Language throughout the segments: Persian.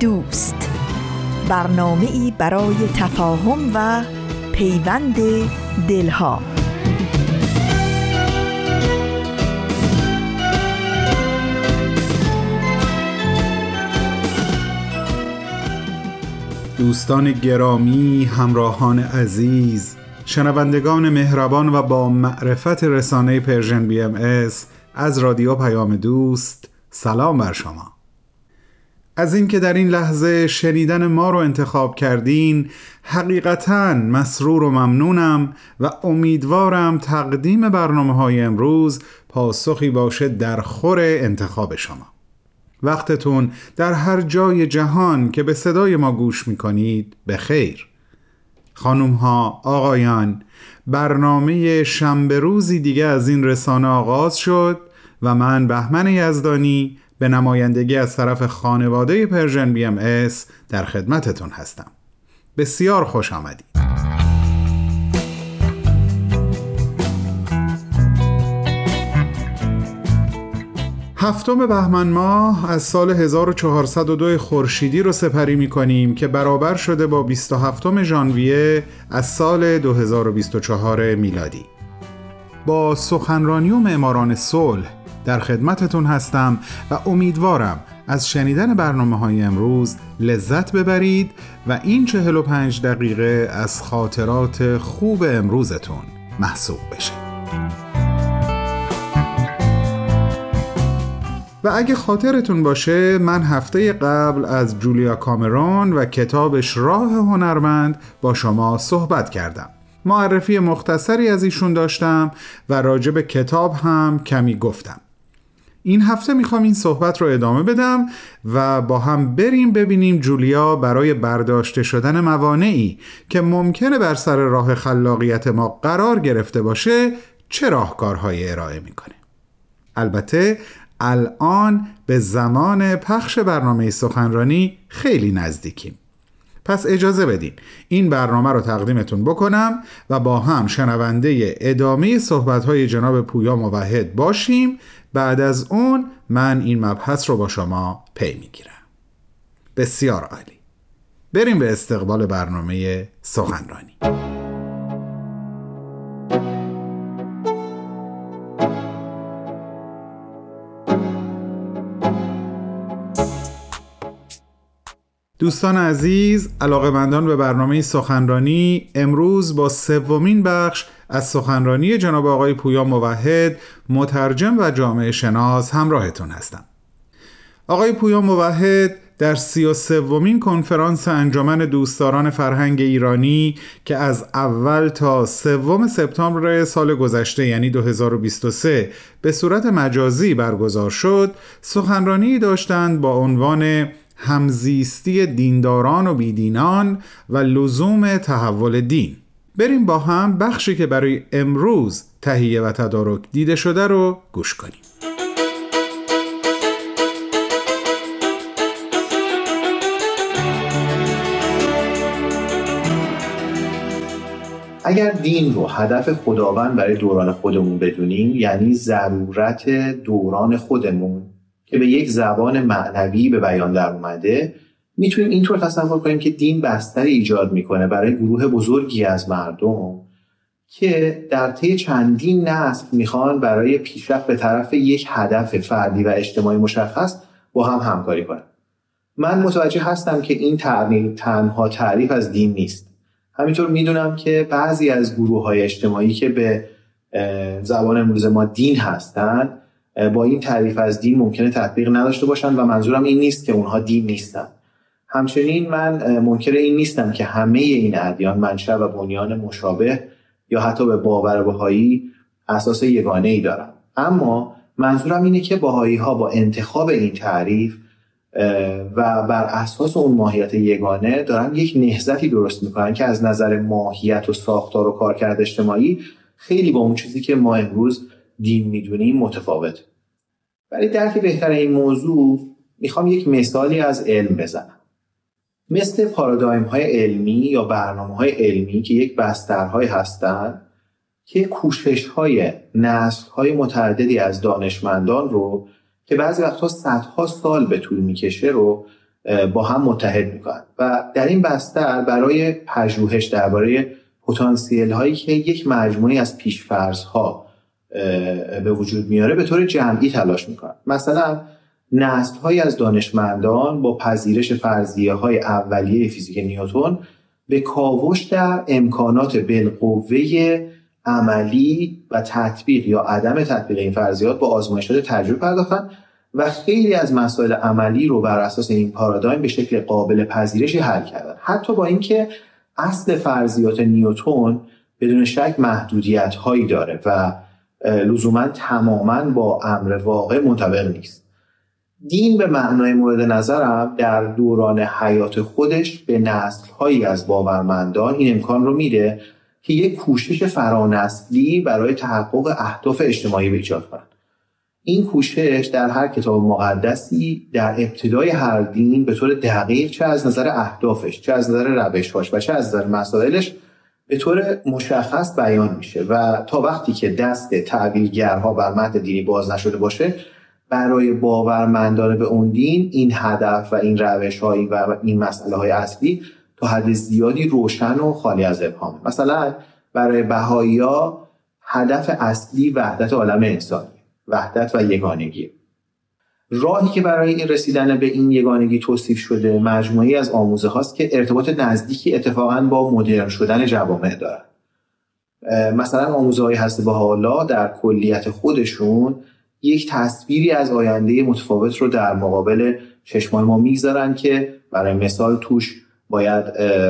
دوست. برنامه ای برای تفاهم و پیوند دلها. دوستان گرامی همراهان عزیز شنوندگان مهربان و با معرفت رسانه Persian BM از رادیو پیام دوست سلام بر شما. از اینکه در این لحظه شنیدن ما رو انتخاب کردین حقیقتا مسرور و ممنونم و امیدوارم تقدیم برنامه های امروز پاسخی باشه در خور انتخاب شما. وقتتون در هر جای جهان که به صدای ما گوش می‌کنید به خیر خانوم ها آقایان برنامه شنبه روزی دیگه از این رسانه آغاز شد و من بهمن یزدانی به نمایندگی از طرف خانواده Persian BMS در خدمتتون هستم. بسیار خوش آمدید. هفتم بهمن ماه از سال 1402 خورشیدی رو سپری می کنیم که برابر شده با 27 ژانویه از سال 2024 میلادی. با سخنرانی و معماران صلح در خدمتتون هستم و امیدوارم از شنیدن برنامه های امروز لذت ببرید و این 45 دقیقه از خاطرات خوب امروزتون محسوب بشه. و اگه خاطرتون باشه من هفته قبل از جولیا کامرون و کتابش راه هنرمند با شما صحبت کردم. معرفی مختصری از ایشون داشتم و راجب کتاب هم کمی گفتم. این هفته می‌خوام این صحبت رو ادامه بدم و با هم بریم ببینیم جولیا برای برداشته شدن موانعی که ممکنه بر سر راه خلاقیت ما قرار گرفته باشه چه راهکارهایی ارائه می‌کنه؟ البته الان به زمان پخش برنامه سخنرانی خیلی نزدیکیم. پس اجازه بدین این برنامه رو تقدیمتون بکنم و با هم شنونده ادامه صحبتهای جناب پویا موحد باشیم. بعد از اون من این مبحث رو با شما پی می‌گیرم. بسیار عالی. بریم به استقبال برنامه سخنرانی. دوستان عزیز علاقمندان به برنامه سخنرانی امروز با سومین بخش از سخنرانی جناب آقای پویا موحد مترجم و جامعه شناس همراهتون هستم. آقای پویا موحد در سی و سومین کنفرانس انجمن دوستداران فرهنگ ایرانی که از اول تا سوم سپتامبر سال گذشته یعنی 2023 به صورت مجازی برگزار شد سخنرانی داشتند با عنوان همزیستی دینداران و بیدینان و لزوم تحول دین. بریم با هم بخشی که برای امروز تهیه و تدارک دیده شده رو گوش کنیم. اگر دین رو هدف خداوند برای دوران خودمون بدونیم یعنی ضرورت دوران خودمون که به یک زبان معنوی به بیان در اومده می‌تونیم اینطور تصور کنیم که دین بستر ایجاد می‌کنه برای گروه بزرگی از مردم که در طی چندین نسل می‌خوان برای پیشرفت به طرف یک هدف فردی و اجتماعی مشخص با هم همکاری کنن. من متوجه هستم که این تعریف تنها تعریف از دین نیست. همینطور می‌دونم که بعضی از گروه های اجتماعی که به زبان امروز ما دین هستند با این تعریف از دین ممکنه تطبیق نداشته باشن و منظورم این نیست که اونها دین نیستن. همچنین من منکر این نیستم که همه این ادیان منشأ و بنیان مشابه یا حتی به باور بهایی اساس یگانه ای دارن. اما منظورم اینه که باهایی ها با انتخاب این تعریف و بر اساس اون ماهیت یگانه دارن یک نهزتی درست می‌کنن که از نظر ماهیت و ساختار و کارکرد اجتماعی خیلی با اون چیزی که ما امروز دین می‌دونیم متفاوت برای درک بهتر این موضوع می‌خوام یک مثالی از علم بزنم. مثل پارادایم های علمی یا برنامه های علمی که یک بسترهای هستند که کوشش های نسل های متعددی از دانشمندان رو که بعضی وقتها صدها سال به طول می‌کشه رو با هم متحد می‌کنن. و در این بستر برای پژوهش درباره پتانسیل هایی که یک مجموعی از پیشفرض ها به وجود میاره به طور جمعی تلاش می‌کنن. مثلا نسل های از دانشمندان با پذیرش فرضیه های اولیه فیزیک نیوتون به کاوش در امکانات بالقوه عملی و تطبیق یا عدم تطبیق این فرضیات با آزمایشات تجربه پرداختن و خیلی از مسائل عملی رو بر اساس این پارادایم به شکل قابل پذیرشی حل کردن. حتی با اینکه اصل فرضیات نیوتون بدون شک محدودیت هایی داره و لزوما تماما با امر واقع منطبق نیست. دین به معنای مورد نظرم در دوران حیات خودش به نسل هایی از باورمندان این امکان رو میده که یک کوشش فرانسلی برای تحقق اهداف اجتماعی ایجاد کنند این کوشش در هر کتاب مقدسی در ابتدای هر دین به طور دقیق چه از نظر اهدافش چه از نظر روشهاش و چه از نظر مسائلش به طور مشخص بیان میشه و تا وقتی که دست تعبیرگرها بر متن دینی باز نشده باشه برای باورمندان به اون دین این هدف و این روش هایی و این مسئله های اصلی تا حد زیادی روشن و خالی از ابهام مثلا برای بهایی ها هدف اصلی وحدت عالم انسانی وحدت و یگانگی. راهی که برای این رسیدن به این یگانگی توصیف شده مجموعی از آموزه هاست که ارتباط نزدیکی اتفاقا با مدرن شدن جوامع دارن. مثلا آموزه های هست با حالا در کلیت خودشون یک تصویری از آینده متفاوت رو در مقابل چشمان ما می‌گذارن که برای مثال توش باید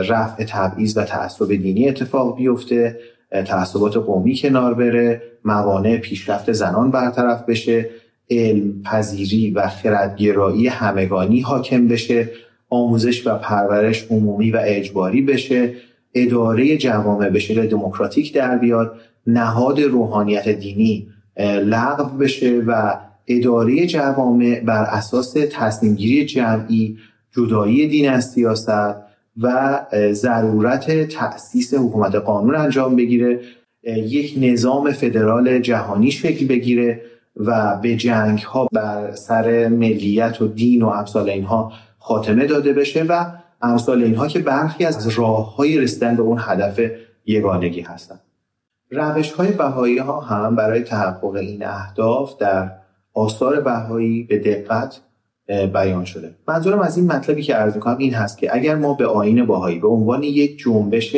رفع تبعیض و تعصب دینی اتفاق بیفته تعصبات قومی کنار بره موانع پیشرفت زنان برطرف بشه علم پذیری و خردگرایی همگانی حاکم بشه آموزش و پرورش عمومی و اجباری بشه اداره جوامع به شکل دموکراتیک در بیاد نهاد روحانیت دینی لغو بشه و اداره جوامع بر اساس تصمیمگیری جمعی جدایی دین از سیاست و ضرورت تأسیس حکومت قانون انجام بگیره یک نظام فدرال جهانی شکل بگیره و به جنگ ها بر سر ملیت و دین و امثال اینها خاتمه داده بشه و امثال اینها که برخی از راه های رسیدن به اون هدف یگانگی هستند روش های بهایی ها هم برای تحقق این اهداف در آثار بهایی به دقت بیان شده. منظورم از این مطلبی که عرض می‌کنم این هست که اگر ما به آین باهایی به عنوان یک جنبش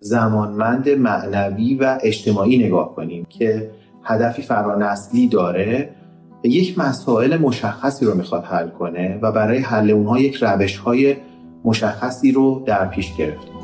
زمانمند معنوی و اجتماعی نگاه کنیم که هدفی فرانسلی داره یک مسائل مشخصی رو می‌خواد حل کنه و برای حل اونها یک روش های مشخصی رو در پیش گرفته.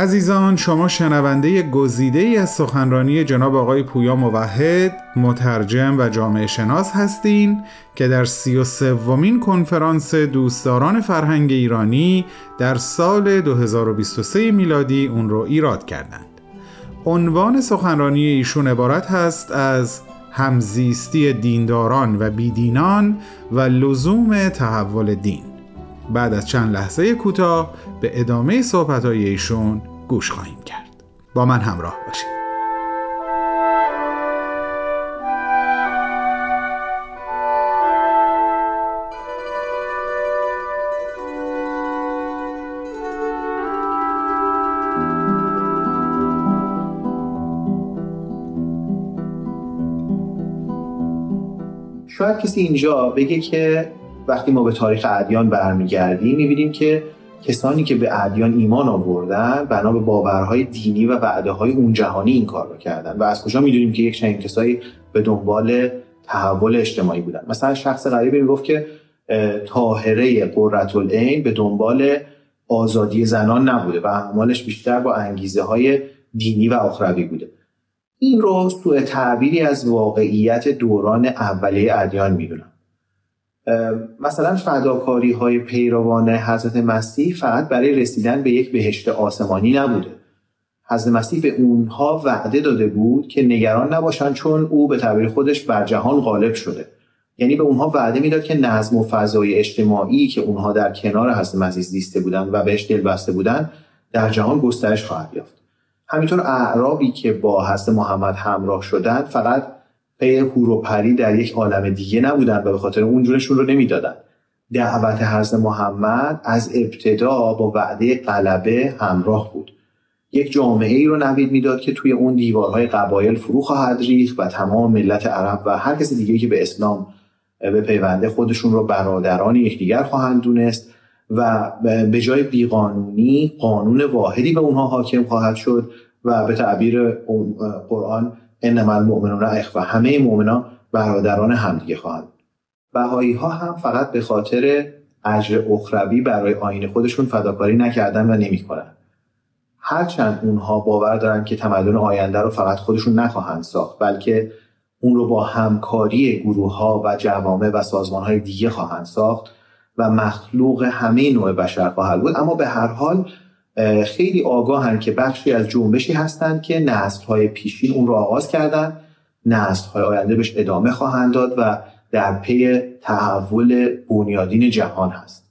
عزیزان شما شنونده گزیده ای از سخنرانی جناب آقای پویا موحد مترجم و جامعه شناس هستین که در سی و سومین کنفرانس دوستداران فرهنگ ایرانی در سال 2023 میلادی اون رو ایراد کردند. عنوان سخنرانی ایشون عبارت هست از همزیستی دینداران و بیدینان و لزوم تحول دین. بعد از چند لحظه کوتاه به ادامه صحبتهای ایشون گوش خواهیم کرد. با من همراه باشید. شاید کسی اینجا بگه که وقتی ما به تاریخ ادیان برمیگردیم می‌بینیم که کسانی که به ادیان ایمان آوردن بنا به باورهای دینی و وعده های اون جهانی این کار رو کردن. و از کجا می‌دونیم که یک چنین کسایی به دنبال تحول اجتماعی بودن؟ مثلا شخص غریبی می‌گفت که طاهره قررت العین به دنبال آزادی زنان نبوده و اعمالش بیشتر با انگیزه های دینی و اخروی بوده. این رو سوء تعبیری از واقعیت دوران اولیه ادیان می‌دونم. مثلا فداکاری های پیروان حضرت مسیح فقط برای رسیدن به یک بهشت آسمانی نبوده. حضرت مسیح به اونها وعده داده بود که نگران نباشن چون او به تعبیر خودش بر جهان غالب شده. یعنی به اونها وعده می‌داد که نظم و فضای اجتماعی که اونها در کنار حضرت مسیح زیسته بودن و بهش دل بسته بودن در جهان گسترش خواهد یافت. همینطور اعرابی که با حضرت محمد همراه شدند فقط پی هور و پری در یک عالم دیگه نبودن و به خاطر اون جونشون رو نمی‌دادن. دعوت حضرت محمد از ابتدا با وعده غلبه همراه بود. یک جامعه ای رو نوید می‌داد که توی اون دیوارهای قبایل فرو خواهد ریخت و تمام ملت عرب و هر کسی دیگه که به اسلام به پیونده خودشون رو برادران یکدیگر خواهند دونست و به جای بیقانونی قانون واحدی به اونها حاکم خواهد شد و به تعبیر قرآن انما المؤمنون اخوه همه مؤمنان برادران همدیگه خواهند. بهایی ها هم فقط به خاطر اجر اخروی برای آین خودشون فداکاری نکردن و نمی‌کنن. هرچند اونها باور دارن که تمدن آینده رو فقط خودشون نخواهند ساخت بلکه اون رو با همکاری گروه ها و جوامع و سازمان های دیگه خواهند ساخت و مخلوق همه نوع بشر خواهد بود. اما به هر حال خیلی آگاهن که بخشی از جنبشی هستند که نسل های پیشین اون رو آغاز کردن نسل های آینده بهش ادامه خواهند داد و در پی تحول بنیادین جهان هست.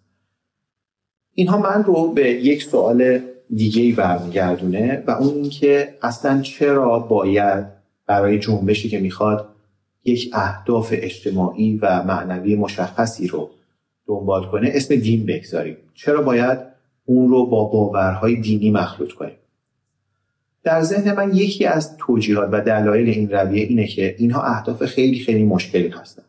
اینها من رو به یک سوال دیگه ای برمیگردونه و اون اینکه اصلا چرا باید برای جنبشی که می‌خواد یک اهداف اجتماعی و معنوی مشخصی رو دنبال کنه اسم دین بگذاریم. چرا باید اون رو با باورهای دینی مخلوط کنیم. در ذهن من یکی از توجیهات و دلایل این رویه اینه که اینها اهداف خیلی خیلی مشکلی هستن.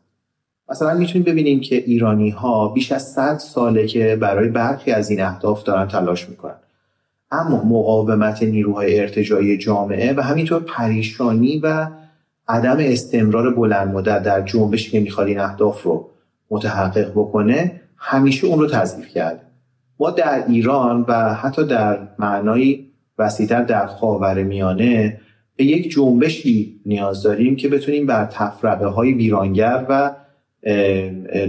مثلا می‌تونیم ببینیم که ایرانی ها بیش از 100 ساله که برای برخی از این اهداف دارن تلاش می‌کنن. اما مقاومت نیروهای ارتجایی جامعه و همینطور پریشانی و عدم استمرار بلند مدت در جنبشی که می‌خواد این اهداف رو متحقق بکنه همیشه اون رو تضعیف کرده. ما در ایران و حتی در معنای وسیعتر در خاور میانه به یک جنبشی نیاز داریم که بتونیم بر تفرقه های ویرانگر و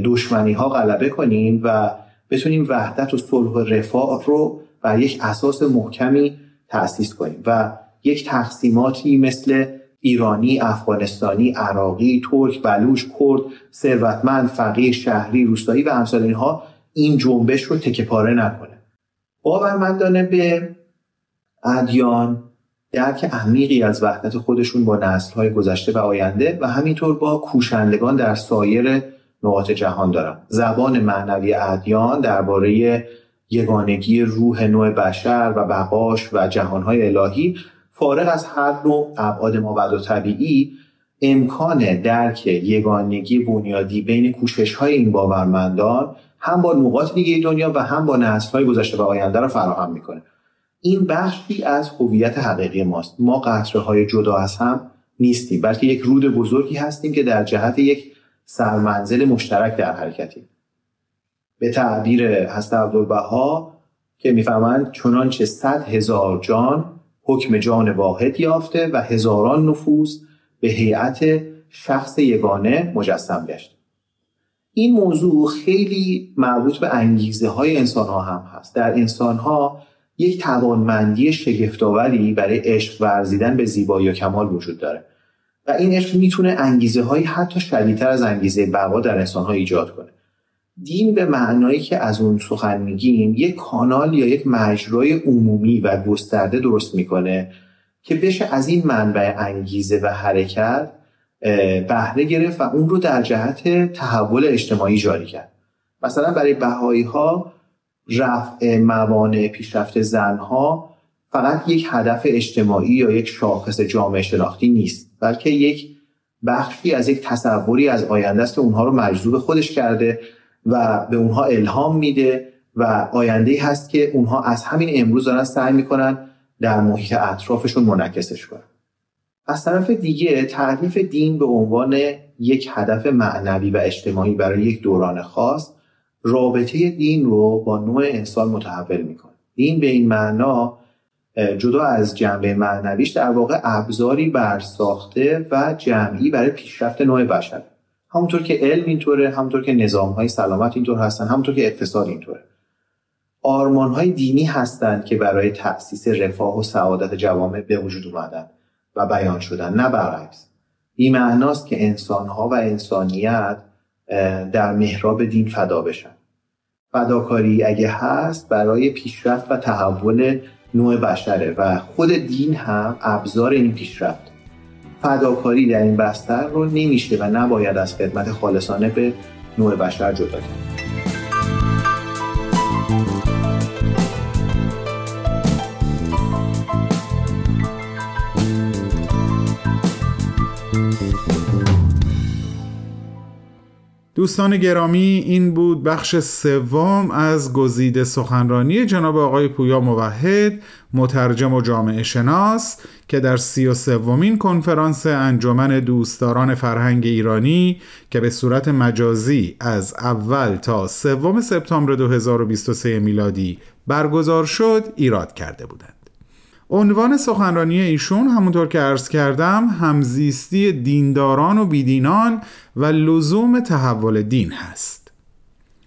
دشمنی ها غلبه کنیم و بتونیم وحدت و صلح و رفاه رو بر یک اساس محکمی تأسیس کنیم و یک تقسیماتی مثل ایرانی، افغانستانی، عراقی، ترک، بلوش، کرد، ثروتمند، فقیر، شهری، روستایی و امثال اینها این جنبش رو تکه پاره نکنه. باورمندانه به ادیان درک عمیقی از وحدت خودشون با نسلهای گذشته و آینده و همینطور با کوشندگان در سایر نقاط جهان دارم. زبان معنوی ادیان درباره یگانگی روح نوع بشر و بقاش و جهانهای الهی فارغ از هر نوع ابعاد مابعد و طبیعی امکان درک یگانگی بنیادی بین کوشش های این باورمندان هم با نقاط دیگه دنیا و هم با نسل های گذشته و آینده را فراهم می‌کنه. این بخشی از هویت حقیقی ماست. ما قطره های جدا از هم نیستیم بلکه یک رود بزرگی هستیم که در جهت یک سرمنزل مشترک در حرکتیم. به تعبیر حضرت عبدالبها که می‌فهمند چنانچه صد هزار جان حکم جان واحد یافته و هزاران نفوس به هیئت شخص یگانه مجسم گشت. این موضوع خیلی مربوط به انگیزه های انسان ها هم هست. در انسان ها یک توانمندی شگفتآوری برای عشق ورزیدن به زیبایی و کمال وجود داره. و این عشق می‌تونه انگیزه های حتی شدیدتر از انگیزه بقا در انسان ها ایجاد کنه. دین به معنایی که از اون سخن میگیم یک کانال یا یک مجرای عمومی و گسترده درست می‌کنه که بشه از این منبع انگیزه و حرکت بهره گرفت و اون رو در جهت تحول اجتماعی جاری کرد. مثلا برای بهایی ها رفع موانع پیشرفت زنها فقط یک هدف اجتماعی یا یک شاخص جامعه شناختی نیست بلکه یک بخشی از یک تصوری از آینده است که اونها رو مجذوب خودش کرده و به اونها الهام میده و آینده هست که اونها از همین امروز دارن سعی می‌کنن در محیط اطرافشون منعکسش کنن. از طرف دیگه تعریف دین به عنوان یک هدف معنوی و اجتماعی برای یک دوران خاص رابطه دین رو با نوع انسان متحول می‌کنه. دین به این معنا جدا از جنبه معنویش در واقع ابزاری برساخته و جمعی برای پیشرفت نوع بشر. همونطور که علم اینطوره همونطور که نظام های سلامت اینطور هستن همونطور که اقتصاد اینطوره. آرمان های دینی هستند که برای تأسیس رفاه و سعادت جوامع به وجود اومدن. و بیان شدن نه برعکس. این معناست که انسان ها و انسانیت در محراب دین فدا بشن. فداکاری اگه هست برای پیشرفت و تحول نوع بشره و خود دین هم ابزار این پیشرفت. فداکاری در این بستر رو نمیشه و نباید از خدمت خالصانه به نوع بشر جدا کرد. دوستان گرامی این بود بخش سوم از گزیده سخنرانی جناب آقای پویا موحد مترجم و جامعه شناس که در سی و سومین کنفرانس انجمن دوستداران فرهنگ ایرانی که به صورت مجازی از اول تا سوم سپتامبر 2023 میلادی برگزار شد ایراد کرده بودند. عنوان سخنرانی ایشون همونطور که عرض کردم همزیستی دینداران و بیدینان و لزوم تحول دین هست.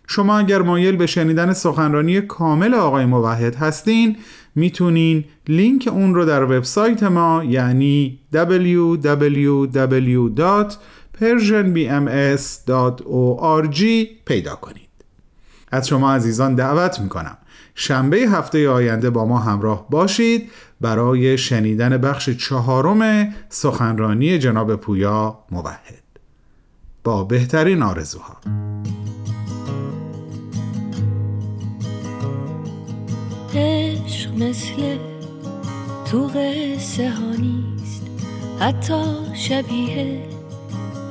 شما اگر مایل به شنیدن سخنرانی کامل آقای موحد هستین می‌تونین لینک اون رو در وبسایت ما یعنی www.persianbms.org پیدا کنید. از شما عزیزان دعوت می‌کنم. شنبه هفته آینده با ما همراه باشید برای شنیدن بخش چهارم سخنرانی جناب پویا موحد با بهترین آرزوها. عشق مثل تو قصه ها نیست حتی شبیه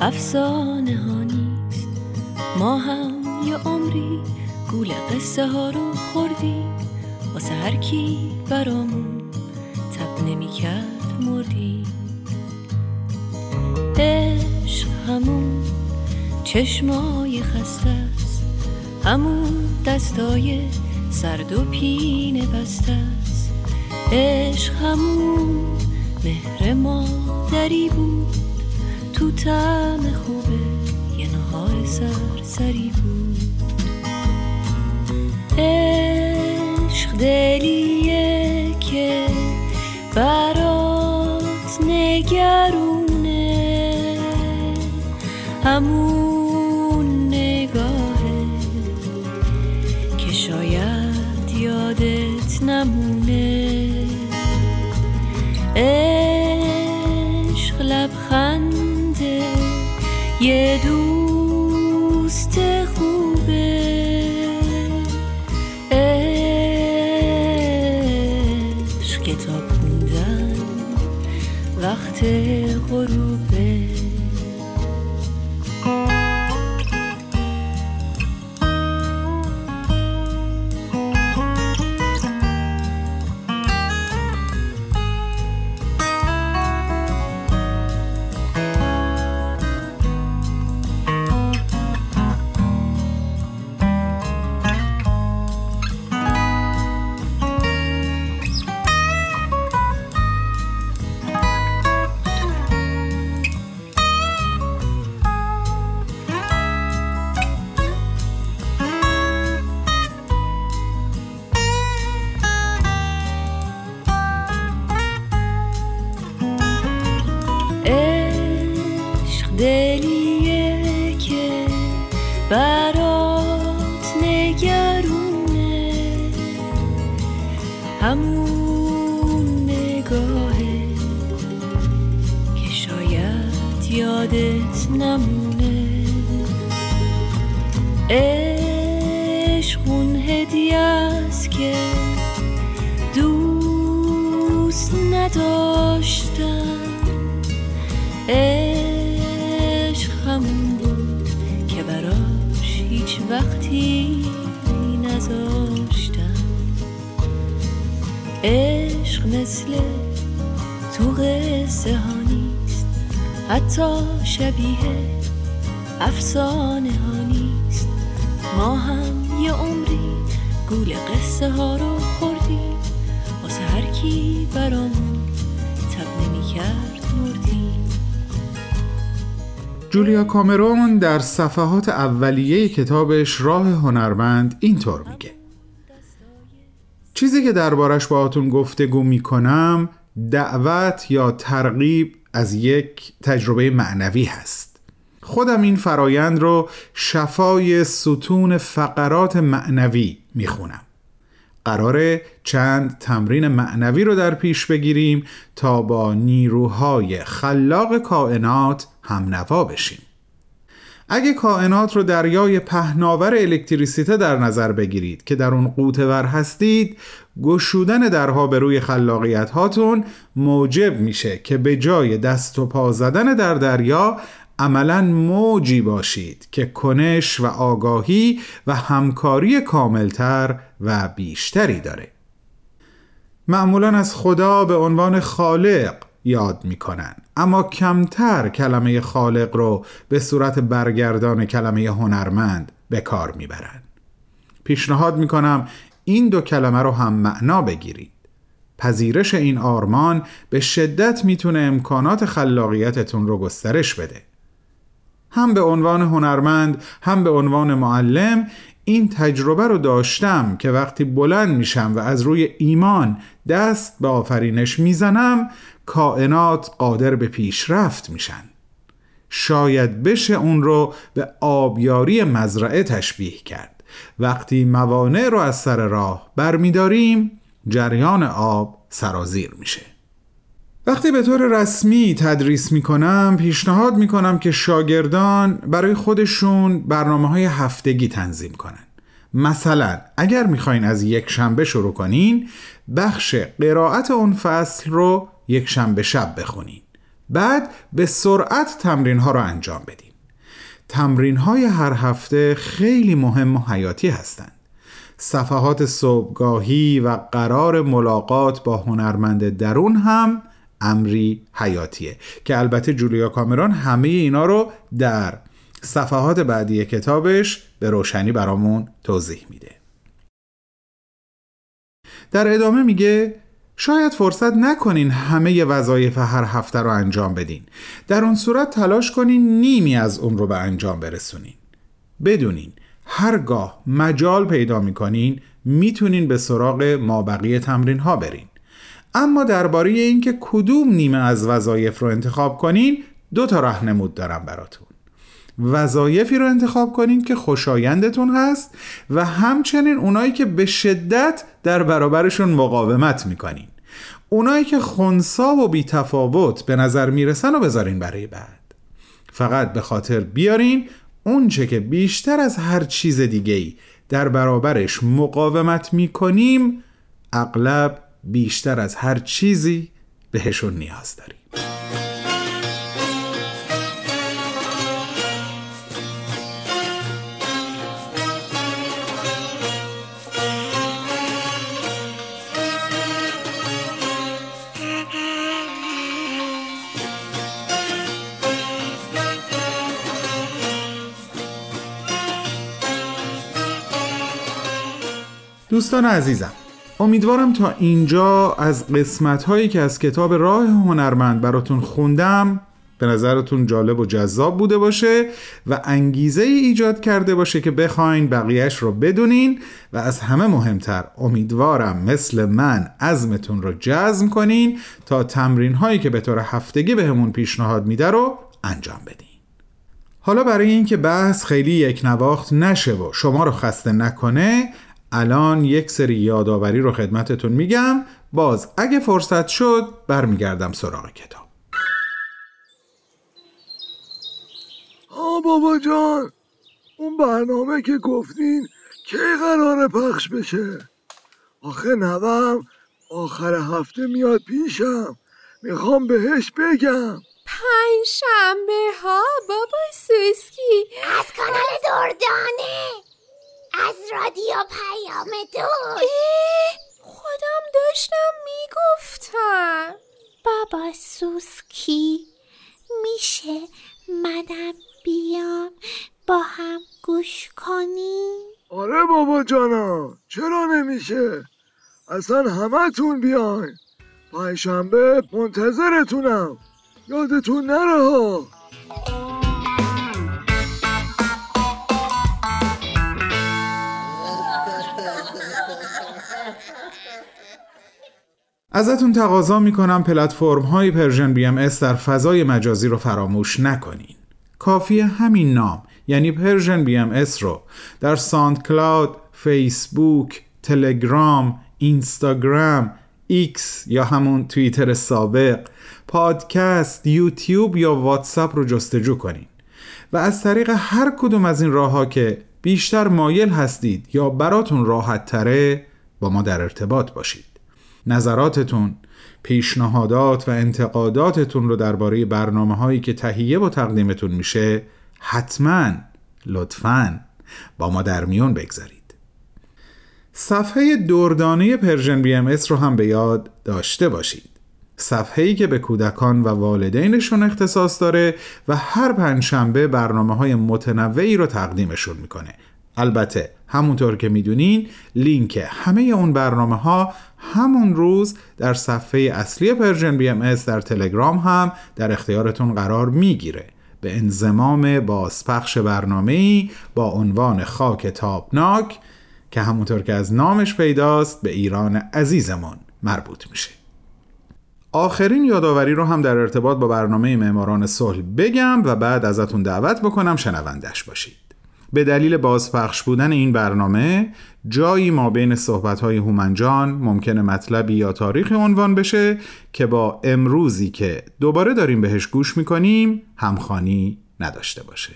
افسانه ها نیست. ما هم یه عمری گول قصه ها رو خوردیم واسه هر کی برامون تب نمی کرد مردیم عشق همون چشمای خسته است. همون دستای سرد و پینه بسته است. عشق همون مهر مادری بود. تو تم خوبه یه نهار سرسری بود. عشق دلیه که برات نگرونه. همون نگاهه که شاید یادت نمونه. عشق لبخنده یه دوست وقت غروبه مثل تو قصه ها نیست حتی شبیه افسانه ها نیست. ما هم یه عمری گول قصه ها رو خوردیم واسه هر کی برامون تب نمی کرد مردیم. جولیا کامرون در صفحات اولیه کتابش راه هنرمند اینطور میگه. چیزی که دربارش باهاتون گفتگو می‌کنم دعوت یا ترغیب از یک تجربه معنوی هست. خودم این فرایند رو شفای ستون فقرات معنوی می‌خونم. قراره چند تمرین معنوی رو در پیش بگیریم تا با نیروهای خلاق کائنات هم نوا بشیم. اگه کائنات رو دریای پهناور الکتریسیته در نظر بگیرید که در اون قوتور هستید گشودن درها به روی خلاقیت هاتون موجب میشه که به جای دست و پا زدن در دریا عملا موجی باشید که کنش و آگاهی و همکاری کاملتر و بیشتری داره. معمولا از خدا به عنوان خالق یاد می‌کنن. اما کمتر کلمه خالق رو به صورت برگردان کلمه هنرمند به کار می‌برن. پیشنهاد می‌کنم این دو کلمه رو هم معنا بگیرید. پذیرش این آرمان به شدت می‌تونه امکانات خلاقیتتون رو گسترش بده. هم به عنوان هنرمند هم به عنوان معلم این تجربه رو داشتم که وقتی بلند میشم و از روی ایمان دست به آفرینش می‌زنم کائنات قادر به پیشرفت میشن. شاید بشه اون رو به آبیاری مزرعه تشبیه کرد. وقتی موانع رو از سر راه برمیداریم جریان آب سرازیر میشه. وقتی به طور رسمی تدریس می‌کنم پیشنهاد می‌کنم که شاگردان برای خودشون برنامه های هفتگی تنظیم کنن. مثلا اگر می‌خواین از یک شنبه شروع کنین بخش قرائت اون فصل رو یک شنبه شب بخونین. بعد به سرعت تمرین ها رو انجام بدین. تمرین های هر هفته خیلی مهم و حیاتی هستند. صفحات صبحگاهی و قرار ملاقات با هنرمند درون هم امری حیاتیه که البته جولیا کامران همه اینا رو در صفحات بعدی کتابش به روشنی برامون توضیح میده. در ادامه میگه شاید فرصت نکنین همه وظایف هر هفته رو انجام بدین. در اون صورت تلاش کنین نیمی از اون رو به انجام برسونین. بدونین هرگاه مجال پیدا می‌کنین می‌تونین به سراغ مابقی تمرین ها برین. اما درباره اینکه کدوم نیمه از وظایف رو انتخاب کنین دو تا راهنمود دارم براتون. وظایفی رو انتخاب کنین که خوشایندتون هست و همچنین اونایی که به شدت در برابرشون مقاومت می‌کنین. اونایی که خونسا و بی تفاوت به نظر می‌رسن و بذارین برای بعد. فقط به خاطر بیارین اونچه که بیشتر از هر چیز دیگه ای در برابرش مقاومت می‌کنیم اغلب بیشتر از هر چیزی بهشون نیاز داریم. دوستان عزیزم امیدوارم تا اینجا از قسمت هایی که از کتاب راه هنرمند براتون خوندم به نظرتون جالب و جذاب بوده باشه و انگیزه ای ایجاد کرده باشه که بخواین بقیهش رو بدونین و از همه مهمتر امیدوارم مثل من عزمتون رو جزم کنین تا تمرین هایی که به طور هفتگی بهمون پیشنهاد میده رو انجام بدین. حالا برای اینکه بحث خیلی یک نواخت نشه و شما رو خسته نکنه الان یک سری یادآوری رو خدمتتون میگم. باز اگه فرصت شد برمیگردم سراغ کتاب. ها بابا جان اون برنامه که گفتین کی قراره پخش بشه؟ آخه نوم آخر هفته میاد پیشم. می‌خوام بهش بگم. پنج شنبه ها بابا سوسکی. از کانال دردانه. از رادیو پیام دوست. خودم داشتم می‌گفتم. بابا سوسکی میشه منم بیام با هم گوش کنیم؟ آره بابا جانا چرا نمیشه؟ اصلا همه بیاین. پنجشنبه منتظرتونم. یادتون نره ها. ازتون تقاضا می‌کنم پلتفرم های Persian BMS در فضای مجازی رو فراموش نکنین. کافی همین نام یعنی Persian BMS رو در SoundCloud، فیسبوک، تلگرام، اینستاگرام، ایکس یا همون توییتر سابق، پادکست، یوتیوب یا واتساپ رو جستجو کنین. و از طریق هر کدوم از این راه ها که بیشتر مایل هستید یا براتون راحت تره با ما در ارتباط باشید. نظراتتون پیشنهادات و انتقاداتتون رو درباره برنامه هایی که تهیه و تقدیمتون میشه حتما لطفا با ما در میون بگذارید. صفحه دردانه PersianBMS رو هم به یاد داشته باشید. صفحه‌ای که به کودکان و والدینشون اختصاص داره و هر پنجشنبه برنامه های متنوعی رو تقدیمشون می‌کنه. البته همونطور که می‌دونین لینک همه اون برنامه ها همون روز در صفحه اصلی PersianBMS در تلگرام هم در اختیارتون قرار می‌گیره. به انضمام بازپخش برنامه با عنوان خاک تابناک که همونطور که از نامش پیداست به ایران عزیزمان مربوط میشه. آخرین یادآوری رو هم در ارتباط با برنامه معماران صلح بگم و بعد ازتون دعوت بکنم شنوندش باشید. به دلیل بازپخش بودن این برنامه جایی ما بین صحبت‌های هومنجان ممکنه مطلبی یا تاریخی عنوان بشه که با امروزی که دوباره داریم بهش گوش می‌کنیم همخانی نداشته باشه.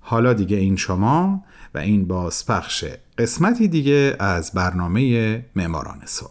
حالا دیگه این شما و این بازپخش قسمتی دیگه از برنامه معماران صلح.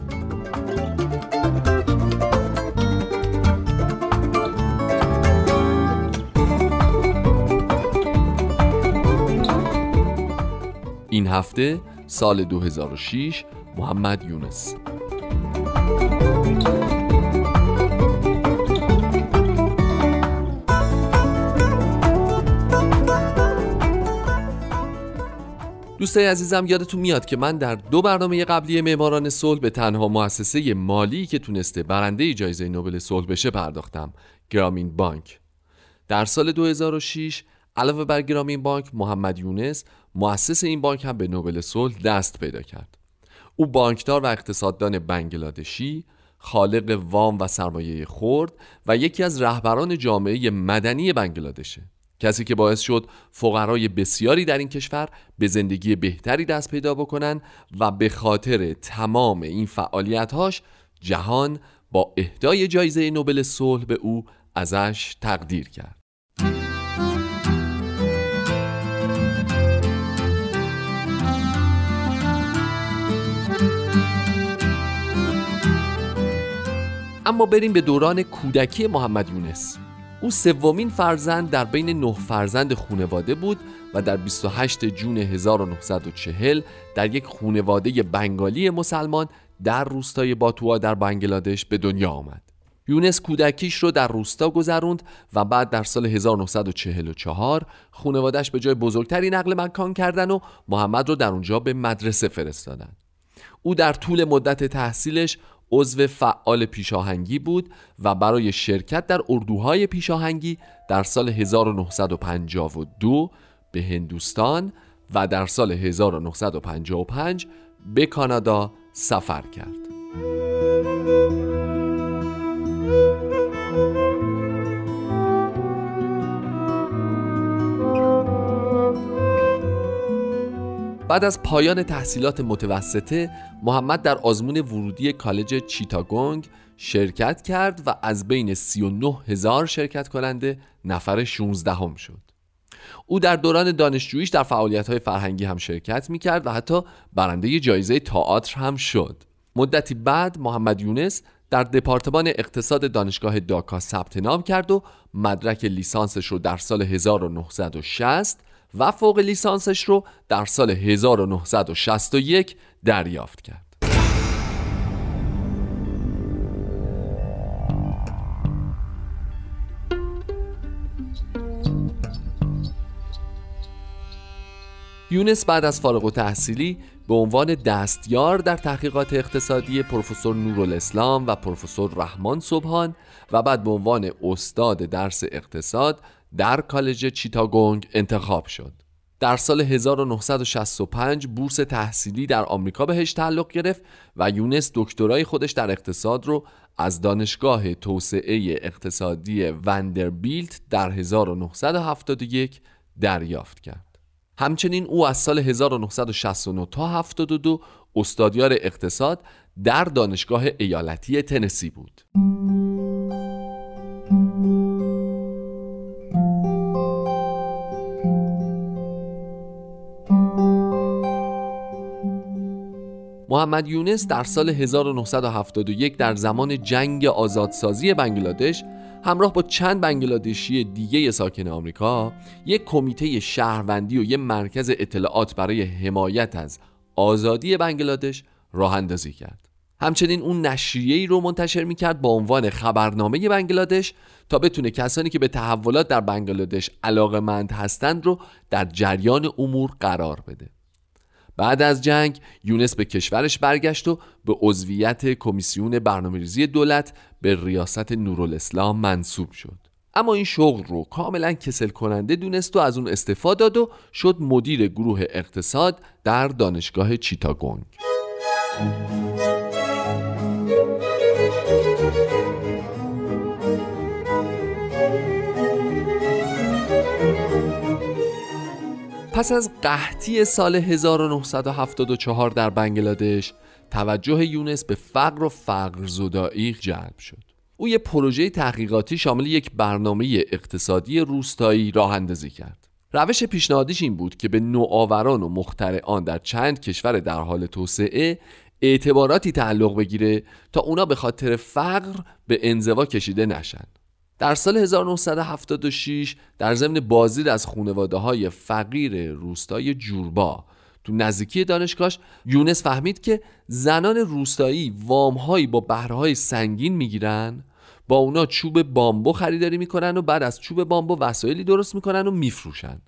این هفته سال 2006 محمد یونس. دوستای عزیزم یادتون میاد که من در دو برنامه قبلی معماران صلح به تنها مؤسسه مالی که تونسته برنده جایزه نوبل صلح بشه پرداختم گرامین بانک. در سال 2006 علاوه بر گرامین بانک محمد یونس مؤسس این بانک هم به نوبل صلح دست پیدا کرد. او بانکدار و اقتصاددان بنگلادشی خالق وام و سرمایه خرد و یکی از رهبران جامعه مدنی بنگلادشه. کسی که باعث شد فقرای بسیاری در این کشور به زندگی بهتری دست پیدا بکنن و به خاطر تمام این فعالیتهاش جهان با اهدای جایزه نوبل صلح به او ازش تقدیر کرد. اما بریم به دوران کودکی محمد یونس او سومین فرزند در بین نه فرزند خونواده بود و در 28 جون 1940 در یک خونواده بنگالی مسلمان در روستای باتوا در بنگلادش به دنیا آمد. یونس کودکیش رو در روستا گذروند و بعد در سال 1944 خونوادش به جای بزرگتری نقل مکان کردن و محمد رو در اونجا به مدرسه فرستادن. او در طول مدت تحصیلش عضو فعال پیشاهنگی بود و برای شرکت در اردوهای پیشاهنگی در سال 1952 به هندوستان و در سال 1955 به کانادا سفر کرد. بعد از پایان تحصیلات متوسطه محمد در آزمون ورودی کالج چیتاگونگ شرکت کرد و از بین 39 هزار شرکت کننده نفر 16 هم شد. او در دوران دانشجوییش در فعالیت های فرهنگی هم شرکت می کرد و حتی برنده جایزه تئاتر هم شد. مدتی بعد محمد یونس در دپارتمان اقتصاد دانشگاه داکا ثبت نام کرد و مدرک لیسانسش رو در سال 1960 و فوق لیسانسش رو در سال 1961 دریافت کرد. یونس بعد از فارغ و تحصیلی به عنوان دستیار در تحقیقات اقتصادی پروفسور نورالاسلام و پروفسور رحمان صبحان و بعد به عنوان استاد درس اقتصاد در کالج چیتاگونگ انتخاب شد. در سال 1965 بورس تحصیلی در آمریکا بهش تعلق گرفت و یونس دکترای خودش در اقتصاد رو از دانشگاه توسعه اقتصادی وندربیلت در 1971 دریافت کرد. همچنین او از سال 1969 تا 72 استادیار اقتصاد در دانشگاه ایالتی تنسی بود. محمد یونس در سال 1971 در زمان جنگ آزادسازی بنگلادش همراه با چند بنگلادشی دیگه ساکن آمریکا یک کمیته شهروندی و یک مرکز اطلاعات برای حمایت از آزادی بنگلادش راه اندازی کرد. همچنین اون نشریه رو منتشر می‌کرد با عنوان خبرنامه بنگلادش تا بتونه کسانی که به تحولات در بنگلادش علاقمند هستند رو در جریان امور قرار بده. بعد از جنگ یونس به کشورش برگشت و به عضویت کمیسیون برنامه‌ریزی دولت به ریاست نورالاسلام منصوب شد. اما این شغل رو کاملا کسل کننده دونست و از اون استفاده داد و شد مدیر گروه اقتصاد در دانشگاه چیتاگونگ. پس از قحطی سال 1974 در بنگلادش توجه یونس به فقر و فقر زدایی جلب شد. او یک پروژه تحقیقاتی شامل یک برنامه اقتصادی روستایی راه اندازی کرد. روش پیشنهادیش این بود که به نوآوران و مخترعان در چند کشور در حال توسعه اعتباراتی تعلق بگیره تا اونا به خاطر فقر به انزوا کشیده نشن. در سال 1976 در ضمن بازدید از خانواده های فقیر روستای جوربا تو نزدیکی دانشگاهش یونس فهمید که زنان روستایی وامهایی با بهرهای سنگین می‌گیرن با اونا چوب بامبو خریداری می‌کنن و بعد از چوب بامبو وسایلی درست می‌کنن و میفروشن.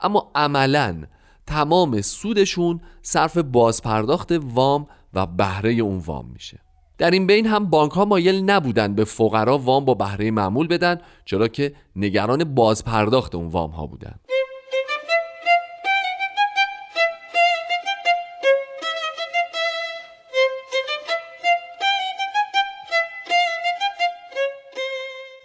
اما عملا تمام سودشون صرف بازپرداخت وام و بهره اون وام میشه. در این بین هم بانک ها مایل نبودند به فقرا وام با بهره معمول بدن چرا که نگران بازپرداخت اون وام ها بودند.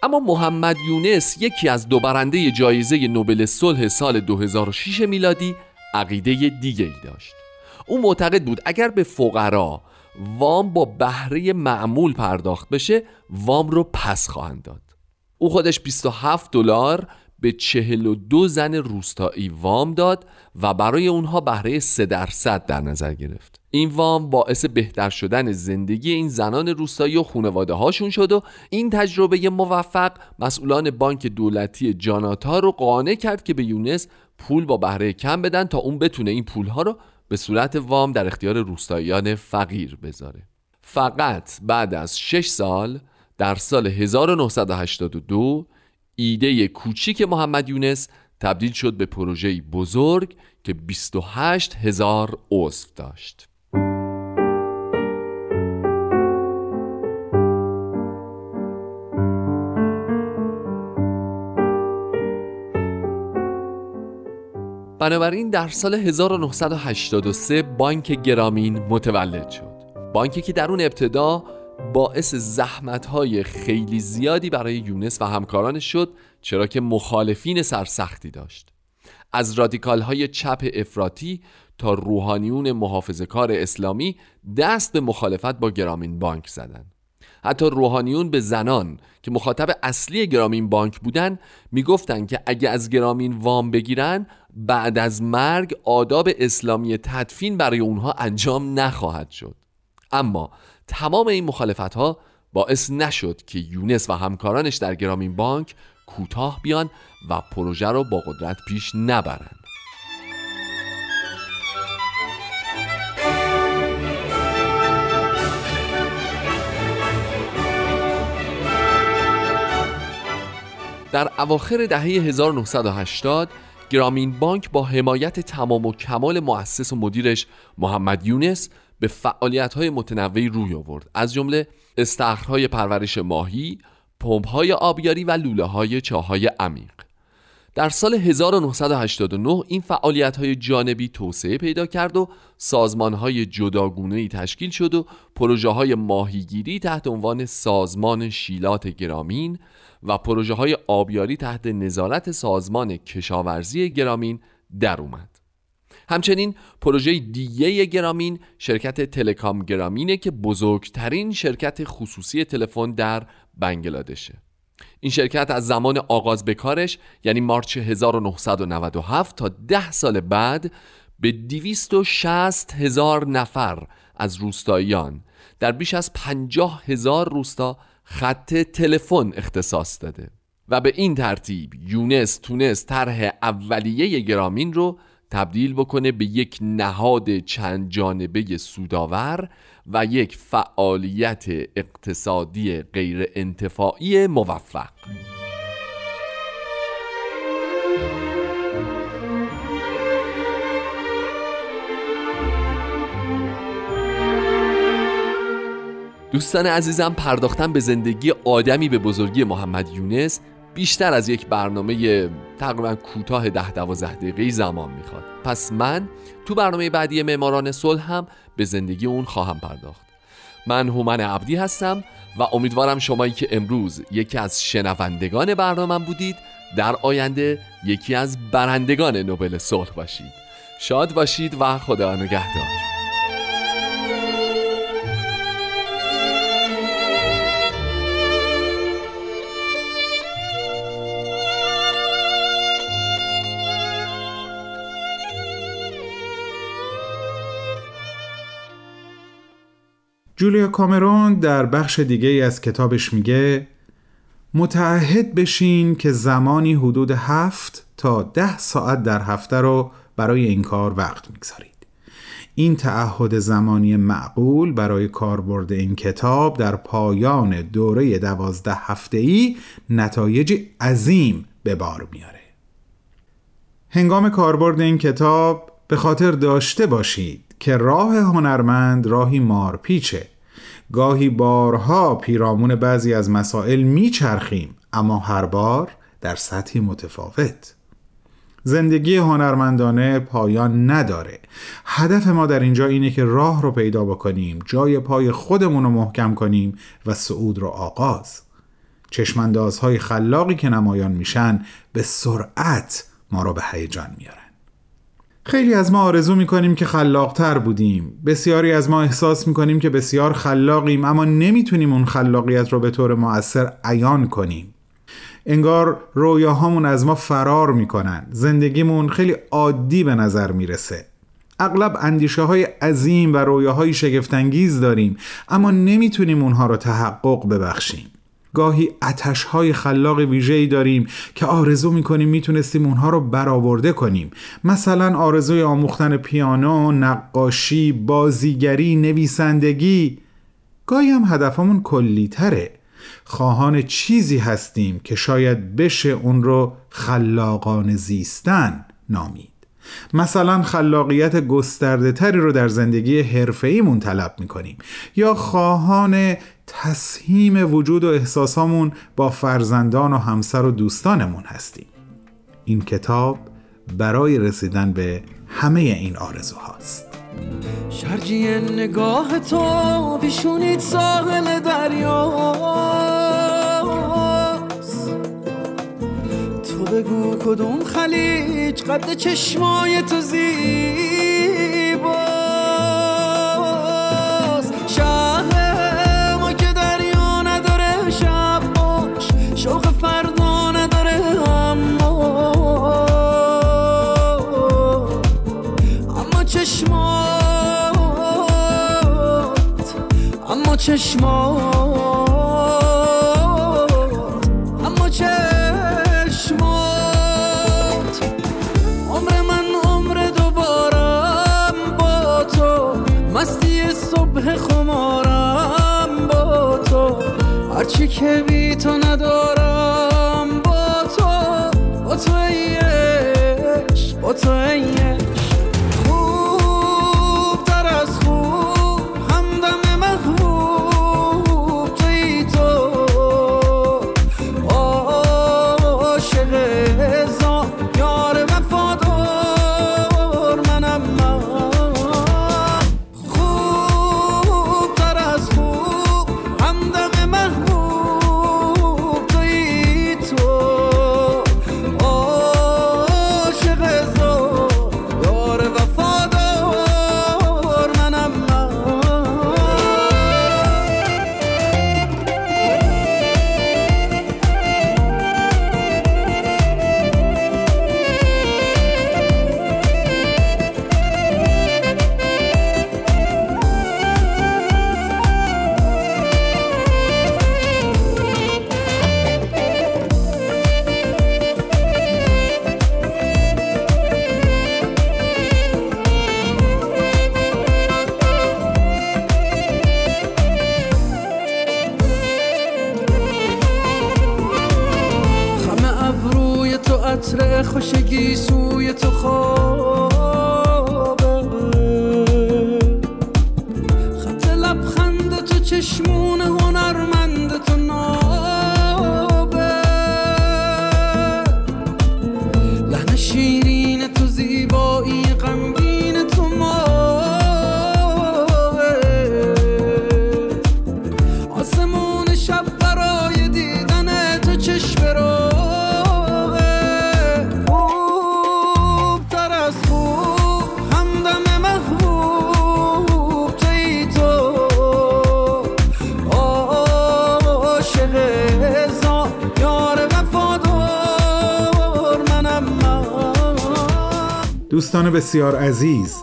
اما محمد یونس یکی از دو برنده جایزه نوبل صلح سال 2006 میلادی عقیده دیگه ای داشت او معتقد بود اگر به فقرا وام با بهره معمول پرداخت بشه وام رو پس خواهند داد. او خودش 27 دلار به 42 زن روستایی وام داد و برای اونها بهره 3 درصد در نظر گرفت. این وام باعث بهتر شدن زندگی این زنان روستایی و خانواده هاشون شد و این تجربه موفق مسئولان بانک دولتی جاناتا رو قانع کرد که به یونس پول با بهره کم بدن تا اون بتونه این پول ها رو به صورت وام در اختیار روستاییان فقیر بذاره. فقط بعد از 6 سال در سال 1982 ایده کوچیک محمد یونس تبدیل شد به پروژه بزرگ که 28 هزار عضو داشت. بنابراین در سال 1983 بانک گرامین متولد شد بانکی که در اون ابتدا باعث زحمت های خیلی زیادی برای یونس و همکارانش شد چرا که مخالفین سرسختی داشت از رادیکال های چپ افراطی تا روحانیون محافظ کار اسلامی دست به مخالفت با گرامین بانک زدند. حتی روحانیون به زنان که مخاطب اصلی گرامین بانک بودن می‌گفتند که اگه از گرامین وام بگیرن بعد از مرگ آداب اسلامی تدفین برای اونها انجام نخواهد شد. اما تمام این مخالفت ها باعث نشد که یونس و همکارانش در گرامین بانک کوتاه بیان و پروژه رو با قدرت پیش نبرند. در اواخر دهه 1980 گرامین بانک با حمایت تمام و کمال مؤسس و مدیرش محمد یونس به فعالیت های متنوعی روی آورد. از جمله استخرهای پرورش ماهی، پمپ های آبیاری و لوله های چاهای عمیق. در سال 1989 این فعالیت های جانبی توسعه پیدا کرد و سازمان های تشکیل شد و پروژه های ماهیگیری تحت عنوان سازمان شیلات گرامین و پروژه های آبیاری تحت نظارت سازمان کشاورزی گرامین در اومد. همچنین پروژه دیگه گرامین شرکت تلکام گرامینه که بزرگترین شرکت خصوصی تلفن در بنگلادشه. این شرکت از زمان آغاز به کارش یعنی مارچ 1997 تا ده سال بعد به 260 هزار نفر از روستاییان در بیش از 50 هزار روستا خط تلفن اختصاص داده و به این ترتیب یونس تونست طرح اولیه گرامین رو تبدیل بکنه به یک نهاد چند جانبه سوداور و یک فعالیت اقتصادی غیر انتفاعی موفق. دوستان عزیزم پرداختن به زندگی آدمی به بزرگی محمد یونس بیشتر از یک برنامه تقریبا کوتاه ده دوازده دقیقه زمان می‌خواد. پس من تو برنامه بعدی معماران صلح هم به زندگی اون خواهم پرداخت. من هومن عبدی هستم و امیدوارم شمایی که امروز یکی از شنوندگان برنامه بودید در آینده یکی از برندگان نوبل صلح باشید. شاد باشید و خدا نگهدار. جولیا کامرون در بخش دیگه از کتابش میگه متعهد بشین که زمانی حدود هفت تا ده ساعت در هفته رو برای این کار وقت می‌گذارید. این تعهد زمانی معقول برای کاربرد این کتاب در پایان دوره دوازده هفته ای نتایج عظیم به بار میاره هنگام کاربرد این کتاب به خاطر داشته باشید که راه هنرمند راهی مارپیچه. گاهی بارها پیرامون بعضی از مسائل میچرخیم اما هر بار در سطحی متفاوت. زندگی هنرمندانه پایان نداره. هدف ما در اینجا اینه که راه رو پیدا بکنیم جای پای خودمون رو محکم کنیم و صعود رو آغاز. چشماندازهای خلاقی که نمایان میشن به سرعت ما رو به هیجان میارن. خیلی از ما آرزو می‌کنیم که خلاقتر بودیم. بسیاری از ما احساس می‌کنیم که بسیار خلاقیم اما نمی‌تونیم اون خلاقیت رو به طور مؤثر عیان کنیم. انگار رویاهامون از ما فرار می‌کنن. زندگیمون خیلی عادی به نظر می‌رسه. اغلب اندیشه های عظیم و رویاهای شگفتانگیز داریم اما نمی‌تونیم اونها رو تحقق ببخشیم. گاهی اتش های خلاق ویژه‌ای داریم که آرزو می‌کنیم می‌تونستیم اونها رو برآورده کنیم. مثلا آرزوی آموختن پیانو، نقاشی، بازیگری، نویسندگی. گاهی هم هدفمون کلی تره. خواهان چیزی هستیم که شاید بشه اون رو خلاقان زیستن نامید. مثلا خلاقیت گسترده تری رو در زندگی حرفه‌ایمون طلب می‌کنیم یا خواهان تسهیم وجود و احساسامون با فرزندان و همسر و دوستانمون هستیم. این کتاب برای رسیدن به همه این آرزوهاست. شرجی نگاه تو بیشونید ساحل دریاست تو بگو کدوم خلیج قد چشمای تو زیباست. شهر ما که دریا نداره شب باش. شوق فردا نداره اما اما چشمات اما چشمات. هرچی که بی تو ندارم با تو با تو ای عشق، با تو ای خوشگی سوی تو خوابه دوستان بسیار عزیز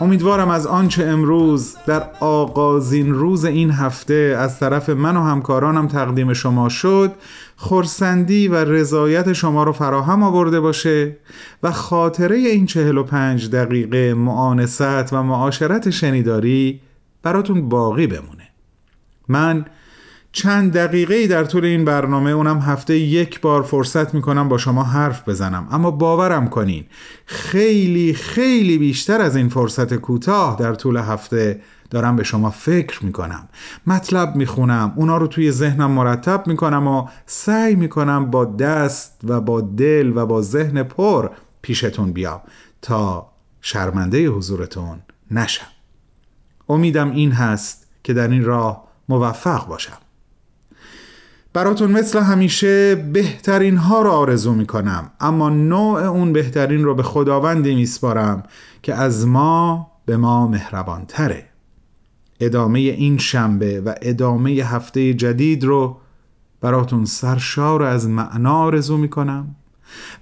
امیدوارم از آنچه امروز در آغازین روز این هفته از طرف من و همکارانم تقدیم شما شد خورسندی و رضایت شما رو فراهم آورده باشه و خاطره این 45 دقیقه معانست و معاشرت شنیداری براتون باقی بمونه. من چند دقیقه در طول این برنامه اونم هفته یک بار فرصت می‌کنم با شما حرف بزنم. اما باورم کنین خیلی خیلی بیشتر از این فرصت کوتاه در طول هفته دارم به شما فکر می‌کنم. مطلب می‌خونم اونا رو توی ذهنم مرتب می‌کنم و سعی می‌کنم با دست و با دل و با ذهن پر پیشتون بیام تا شرمنده حضورتون نشم. امیدم این هست که در این راه موفق باشم. براتون مثل همیشه بهترین ها رو آرزو می‌کنم. اما نوع اون بهترین رو به خداوندی میسپارم که از ما به ما مهربان تره ادامه این شنبه و ادامه هفته جدید رو براتون سرشار از معنا آرزو می‌کنم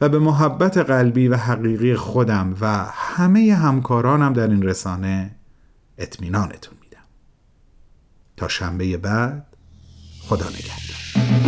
و به محبت قلبی و حقیقی خودم و همه همکارانم در این رسانه اطمینانتون میدم. تا شنبه بعد خدا نگهدار.